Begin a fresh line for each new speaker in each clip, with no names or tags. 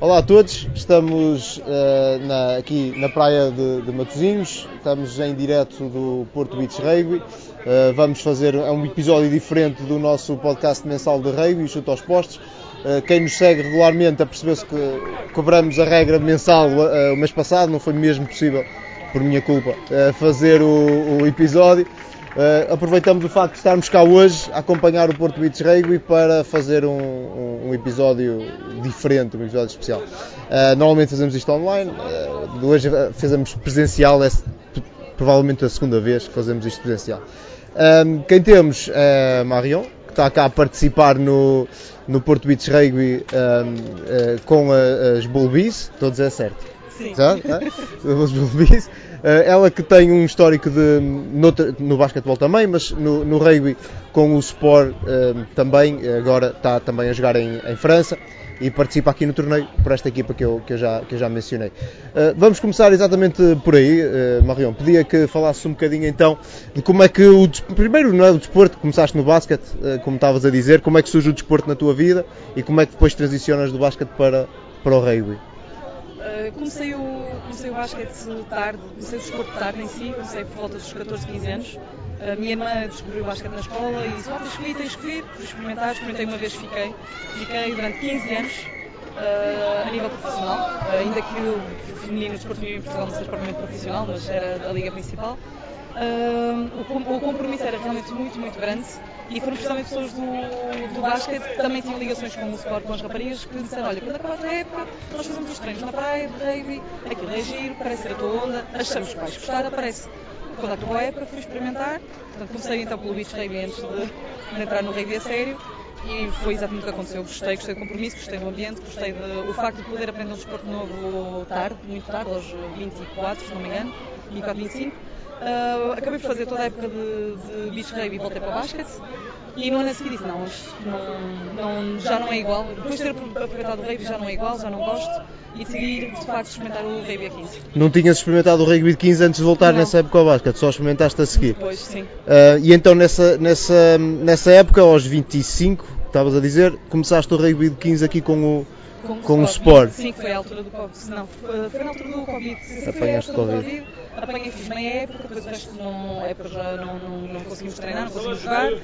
Olá a todos, estamos uh, na, aqui na praia de, de, Matosinhos, estamos em direto do Porto Beach Rugby. Uh, vamos fazer um episódio diferente do nosso podcast mensal de rugby, Chuto aos Postos. Uh, quem nos segue regularmente apercebeu-se que cobramos a regra mensal o mês passado, não foi mesmo possível, por minha culpa, fazer o, o episódio. Uh, aproveitamos o facto de estarmos cá hoje a acompanhar o Porto Beach Rugby para fazer um, um, um episódio diferente, um episódio especial. Uh, normalmente fazemos isto online, uh, hoje fazemos presencial, é provavelmente a segunda vez que fazemos isto presencial. quem temos é Marion, que está cá a participar no, no Porto Beach Rugby com a, as Bulbies, estou a dizer certo.
Sim.
Certo? Os Bulbies. Eh, ela que tem um histórico de, no, no basquetebol também, mas no, no rugby com o Sport eh, também, agora está também a jogar em, em, França e participa aqui no torneio por esta equipa que eu, que eu, já, que eu já mencionei. Uh, vamos começar exatamente por aí, Marion. Pedia que falasses um bocadinho então de como é que o primeiro não é o desporto, começaste no basquete, como estavas a dizer, como é que surge o desporto na tua vida e como é que depois transicionas do basquete para, para o rugby.
Uh, comecei, o, comecei o basquete tarde, comecei o desporto tarde em si, comecei por volta dos 14, 15 anos. A minha irmã descobriu o basquete na escola e disse: oh, tens que vir, tens que. Fui experimentar, experimentei uma vez, fiquei. Fiquei durante 15 anos uh, a nível profissional, uh, ainda que o feminino, o desporto feminino em Portugal não seja propriamente profissional, mas era a liga principal. O, o compromisso era realmente muito, muito grande e foram precisamente pessoas do, do basquete que também tinham ligações com o sport, com as raparigas, que disseram, olha, quando acabar a época, nós fazemos os treinos na praia, de rugby, aquilo é giro, parece ser a tua onda, achamos que vais gostar, aparece. Quando acabou a época, fui experimentar, portanto comecei então pelo beach rugby antes de, de entrar no rugby a sério, e foi exatamente o que aconteceu. Gostei, gostei do compromisso, gostei do ambiente, gostei do facto de poder aprender um desporto novo tarde, muito tarde, aos 24, se não me engano, 24, 25 Uh, acabei por fazer toda a época de, de beach rugby e voltei para o basquete. E no ano a seguir disse: não, não, não, já não é igual. Depois de ter aproveitado o rugby, já não é igual, já não gosto. E decidi de facto experimentar o rugby a 15.
Não tinhas experimentado o rugby de 15 antes de voltar
não.
nessa época ao basquete, só experimentaste a seguir?
Pois, sim.
Uh, e então nessa, nessa, nessa época, aos 25, estavas a dizer, começaste o rugby de 15 aqui com o,
com,
com
o
Sport.
Sim, foi a altura do Covid. Não, foi na altura do Covid.
Apanhaste
Covid. Apanhei, fiz meia época, depois o resto não, época já não, não, não conseguimos treinar, não conseguimos jogar. Uh,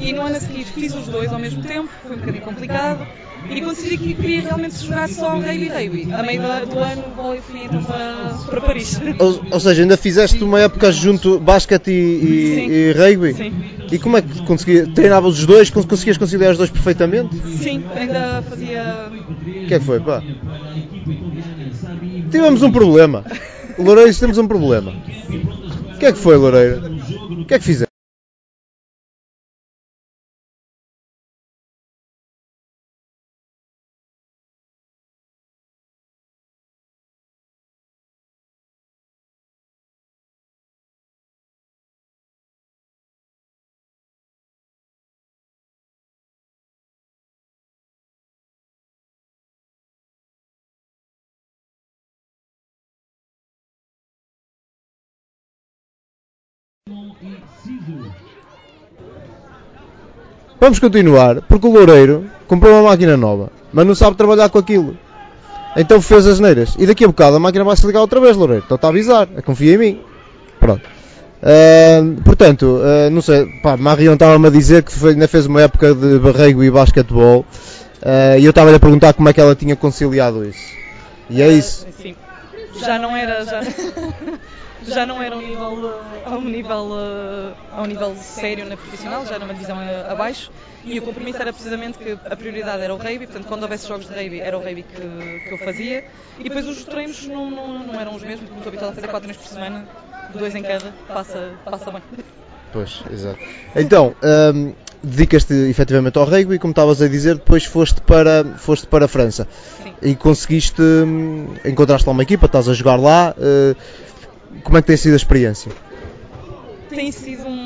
e no ano a seguir fiz os dois ao mesmo tempo, foi um bocadinho complicado. E quando decidi que queria realmente jogar só rugby rugby, a meio do ano vou fui então para, para Paris.
Ou, ou, seja, ainda fizeste uma época junto basquete e, e, e rugby?
Sim.
E como é que conseguias? Treinavas os dois? Conseguias conciliar os dois perfeitamente?
Sim, ainda fazia.
O que é que foi, pá? Tivemos um problema. Loureiros, temos um problema. O que é que foi, Loureiro? O que é que fizeste? Vamos continuar, porque o Loureiro comprou uma máquina nova, mas não sabe trabalhar com aquilo. Então fez as neiras. E daqui a bocado a máquina vai se ligar outra vez, Loureiro. Então está a avisar. Confia em mim. Pronto. Uh, portanto, uh, não sei, pá, Marion estava-me a dizer que foi, ainda fez uma época de rugby e basquetebol uh, e eu estava-lhe a perguntar como é que ela tinha conciliado isso. E é isso.
Sim. Já não era. Já... já não era um nível, a um nível, a um nível sério na profissional, já era uma divisão abaixo. E o compromisso era precisamente que a prioridade era o rugby, portanto, quando houvesse jogos de rugby, era o rugby que, que eu fazia. E depois os treinos não, não, não eram os mesmos, como estou habituado a fazer 4 treinos por semana, dois em cada, passa, passa bem.
Pois, exato. Então, um, dedicas-te efetivamente ao rugby, como estavas a dizer, depois foste para, foste para a França.
Sim.
E conseguiste, hum, encontraste lá uma equipa, estás a jogar lá. Uh, como é que tem sido a experiência?
Tem sido um,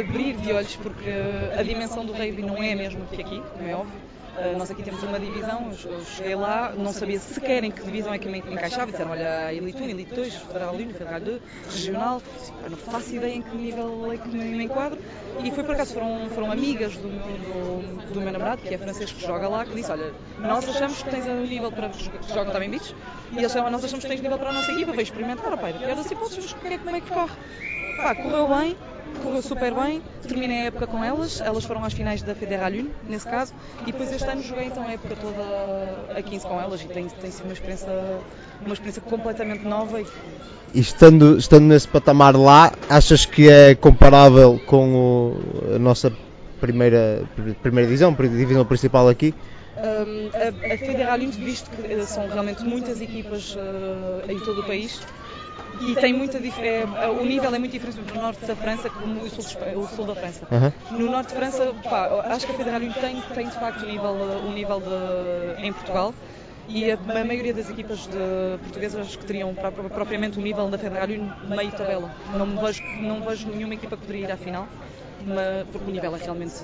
abrir de olhos, porque a dimensão do rugby não é a mesma que aqui, não é óbvio. Uh, nós aqui temos uma divisão, eu cheguei lá, não sabia sequer em que divisão é que me encaixava, disseram, olha, Elite 1, Elite 2, Federal 1, Federal 2, Regional, eu não faço ideia em que nível é que me, enquadro, e foi por acaso, foram, foram amigas do, do, do, meu namorado, que é francês, que joga lá, que disse, olha, nós achamos que tens um nível para que joga também beach, e eles nós achamos que tens nível para a nossa equipa, vai experimentar, pai, pior das hipóteses, como é que corre? Pá, correu bem, correu super bem, terminei a época com elas, elas foram às finais da Federal 1, nesse caso, e depois este ano joguei então a época toda a 15 com elas e tem, tem sido uma experiência, uma experiência completamente nova. E...
e estando, estando nesse patamar lá, achas que é comparável com o, a nossa primeira, primeira divisão, divisão principal aqui?
Um, a, a Federal 1, visto que são realmente muitas equipas uh, em todo o país, e tem muita é, o nível é muito diferente do norte da França como o sul, o sul da França. Uhum. No norte de França, pá, acho que a Federal tem, tem de facto o nível, o nível de, em Portugal e a, a, maioria das equipas de, portuguesas que teriam propriamente o nível da Federal meio tabela. Não vejo, não vejo nenhuma equipa que poderia ir à final porque o nível é realmente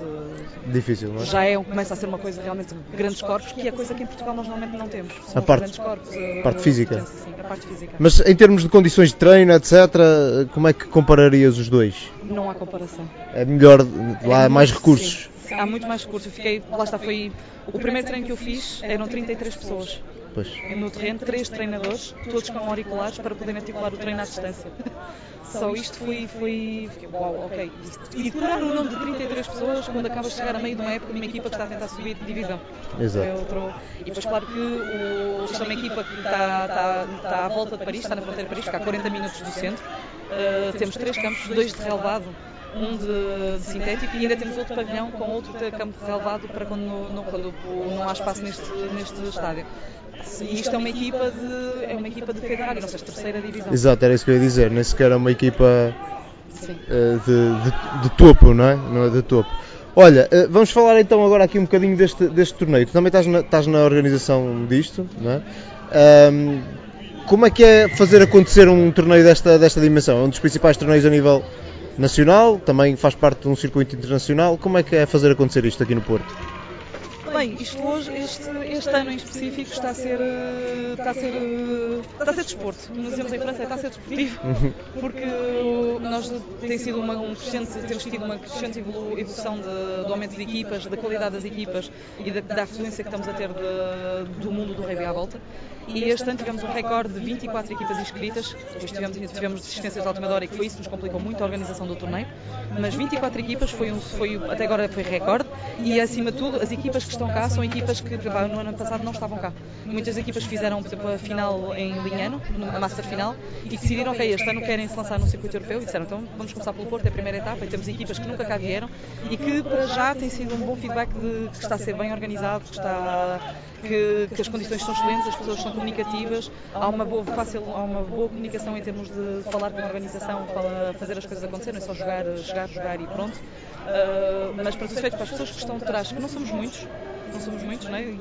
difícil, não é?
Já é, começa a ser uma coisa realmente de grandes corpos, que é coisa que em Portugal nós normalmente não temos.
São a parte, grandes corpos, a parte física.
Sim, a parte física.
Mas em termos de condições de treino, etc., como é que compararias os dois?
Não há comparação.
É melhor, lá é mais recursos.
Sim, há muito mais recursos. Eu fiquei, lá está, foi o primeiro treino que eu fiz, eram 33 pessoas.
Pois.
No terreno, três treinadores, todos com auriculares para poderem articular o treino à distância. Só isto foi, foi, uau, ok. E decorar o nome de 33 pessoas quando acabas de chegar a meio de uma época de uma equipa que está a tentar subir de divisão.
Exato.
É outro... E depois, claro que o, isto é uma equipa que está, está, está à volta de Paris, está na fronteira de Paris, fica a 40 minutos do centro. Uh, temos três campos, dois de relevado um de, de, sintético e ainda temos outro pavilhão com outro campo relevado para quando, não, quando não há espaço neste, neste estádio. E isto é uma equipa de, é uma equipa de Ferrari, nossa terceira divisão.
Exato, era isso que eu ia dizer, nem sequer é uma equipa uh, de, de, de, topo, não é? Não é de topo. Olha, uh, vamos falar então agora aqui um bocadinho deste, deste torneio. Tu também estás na, estás na organização disto, não é? Um, como é que é fazer acontecer um torneio desta, desta dimensão? É um dos principais torneios a nível nacional, também faz parte de um circuito internacional. Como é que é fazer acontecer isto aqui no Porto?
Bem, isto hoje, este, este ano em específico está a ser, eh, está a ser, eh, está a ser desporto. Nos dizemos em França, está a ser desportivo, uhum. porque nós tem sido uma, um crescente, temos tido uma crescente evolução de, do aumento de equipas, da qualidade das equipas e da, da afluência que estamos a ter de, do mundo do rugby à volta. E este ano tivemos um recorde de 24 equipas inscritas, depois tivemos, tivemos desistências de última hora e que foi isso que nos complicou muito a organização do torneio, mas 24 equipas foi, um, foi até agora foi recorde. E acima de tudo as equipas que estão cá são equipas que no ano passado não estavam cá. Muitas equipas fizeram, por exemplo, a final em Linhano, a Master Final, e decidiram que este ano querem se lançar no circuito europeu. E disseram então vamos começar pelo Porto, é a primeira etapa e temos equipas que nunca cá vieram. E que para já tem sido um bom feedback de que está a ser bem organizado, que, está, que, que as condições são excelentes, as pessoas são comunicativas, há uma boa, fácil, há uma boa comunicação em termos de falar com a organização, fazer as coisas acontecerem, não é só jogar, jogar, jogar e pronto. Uh, mas para os efeitos, para as pessoas que estão atrás, que não somos muitos, não somos muitos, não é? E,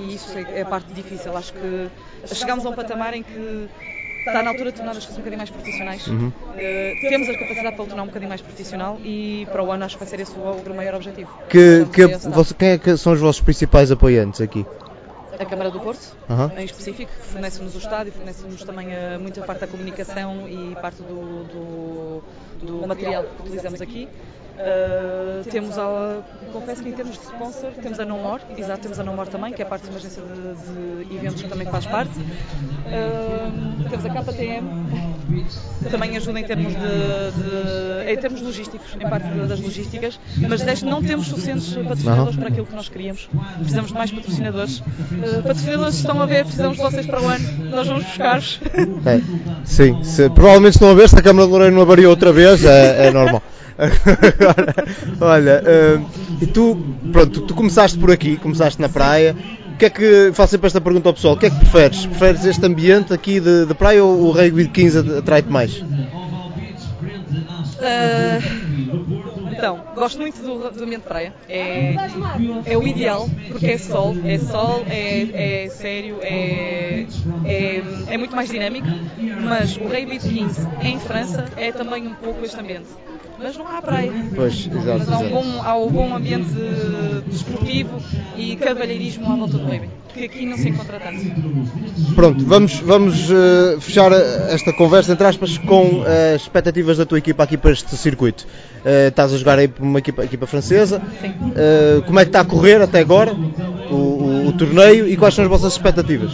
e isso é, é a parte difícil. Acho que chegámos a um patamar em que está na altura de tornar as coisas um bocadinho mais profissionais. Uhum. Uh, temos a capacidade para o tornar um bocadinho mais profissional e para o ano acho que vai ser esse o, o maior objetivo.
Que, que, você, quem é que são os vossos principais apoiantes aqui?
A Câmara do Porto, uhum. em específico, que fornece-nos o estádio, fornece-nos também a, muita parte da comunicação e parte do, do, do material que utilizamos aqui. Uh, temos a, confesso que em termos de sponsor temos a No More, exato, temos a No More também, que é parte de uma agência de, de eventos que também faz parte. Uh, temos a KTM, também ajuda em termos de, de, em termos logísticos, em parte das logísticas, mas deste não temos suficientes patrocinadores para aquilo que nós queríamos. Precisamos de mais patrocinadores. Uh, patrocinadores estão a ver, precisamos de vocês para o ano, nós vamos buscar-vos.
É, sim, se, provavelmente estão a ver se a Câmara de Loureiro não avariou outra vez, é, é normal. Agora, olha, uh, e tu, pronto, tu começaste por aqui, começaste na praia. O que é que, faço sempre esta pergunta ao pessoal, o que é que preferes? Preferes este ambiente aqui de, de praia ou o rugby de 15 atrai-te mais?
Uh, Então, gosto muito do, do ambiente de praia. É, é o ideal, porque é sol, é sol, é, é sério, é, é, é muito mais dinâmico. Mas o Rugby de 15 em França é também um pouco este ambiente. Mas não há praia.
Pois, exato.
Mas há um bom, há um bom ambiente desportivo e cavalheirismo à volta do rugby, que aqui não se encontra tanto.
Pronto, vamos, vamos eh, fechar esta conversa, entre aspas, com eh, as expectativas da tua equipa aqui para este circuito. Eh, estás a jogar aí por uma equipa, equipa francesa.
Sim.
Eh, como é que está a correr até agora o, o- o torneio e quais são as vossas expectativas?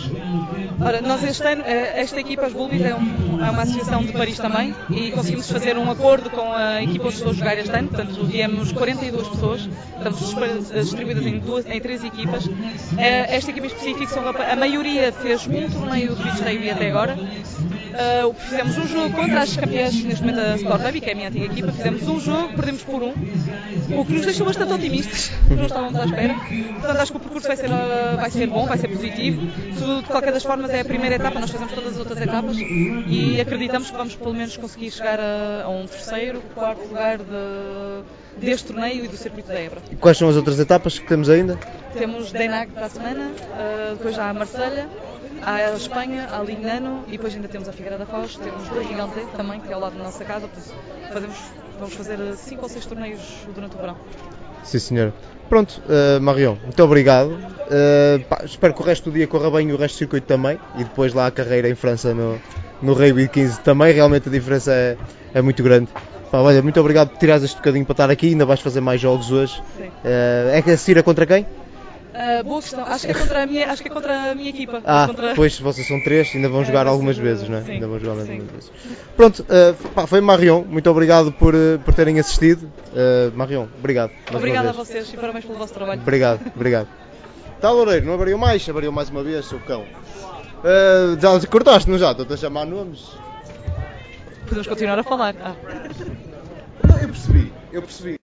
Ora, nós este ano, eh, esta equipa, as Bulbies, é, um- é uma associação de Paris também e conseguimos fazer um acordo com a equipa onde estou a jogar este ano, portanto viemos 42 pessoas, estamos dispa- distribuídas em, duas, em três equipas. Eh, Esta equipa em específico, a maioria fez um torneio de beach rugby até agora. Que fizemos um jogo contra as campeãs, neste momento a Sport Rugby, que é a minha antiga equipa, fizemos um jogo, perdemos por um, o que nos deixou bastante otimistas, não estávamos à espera. Portanto, acho que o percurso vai ser, eh, vai ser bom, vai ser positivo. De qualquer das formas, é a primeira etapa, nós fazemos todas as outras etapas e acreditamos que vamos pelo menos conseguir chegar a, a um terceiro, quarto lugar de- deste torneio e do circuito da Ebra.
E quais são as outras etapas que temos ainda?
Temos Denag para a semana, eh, depois há a Marselha, há a Espanha, há a Lignano e depois ainda temos a Figueira da Foz, temos o Gigante também, que é ao lado da nossa casa, fazemos, vamos fazer cinco ou seis torneios durante o verão.
Sim, senhor. Pronto, eh, Marion, muito obrigado. Eh, pá, espero que o resto do dia corra bem e o resto do circuito também. E depois lá a carreira em França no, no Rugby 15 também. Realmente a diferença é, é muito grande. Pá, olha, muito obrigado por tirares este bocadinho para estar aqui. Ainda vais fazer mais jogos hoje. Eh, é que a Cira contra quem?
Ah, boa questão. Acho que é contra a minha, acho que é contra a minha equipa.
Ah,
contra...
pois vocês são três, ainda vão
É,
jogar
vai
algumas
ser,
vezes, não é?
sim,
Ainda vão jogar
sim.
algumas vezes. Pronto, eh, pá, foi Marion, muito obrigado por, eh, por terem assistido. Eh, Marion, obrigado.
Obrigada a vocês e parabéns pelo vosso trabalho.
Obrigado, obrigado. Tá, Loureiro, não abriu mais? Abriu mais uma vez, seu cão. Eh, já cortaste, não já? Estou-te a chamar nomes.
Podemos continuar a falar. Ah.
Não, eu percebi, eu percebi.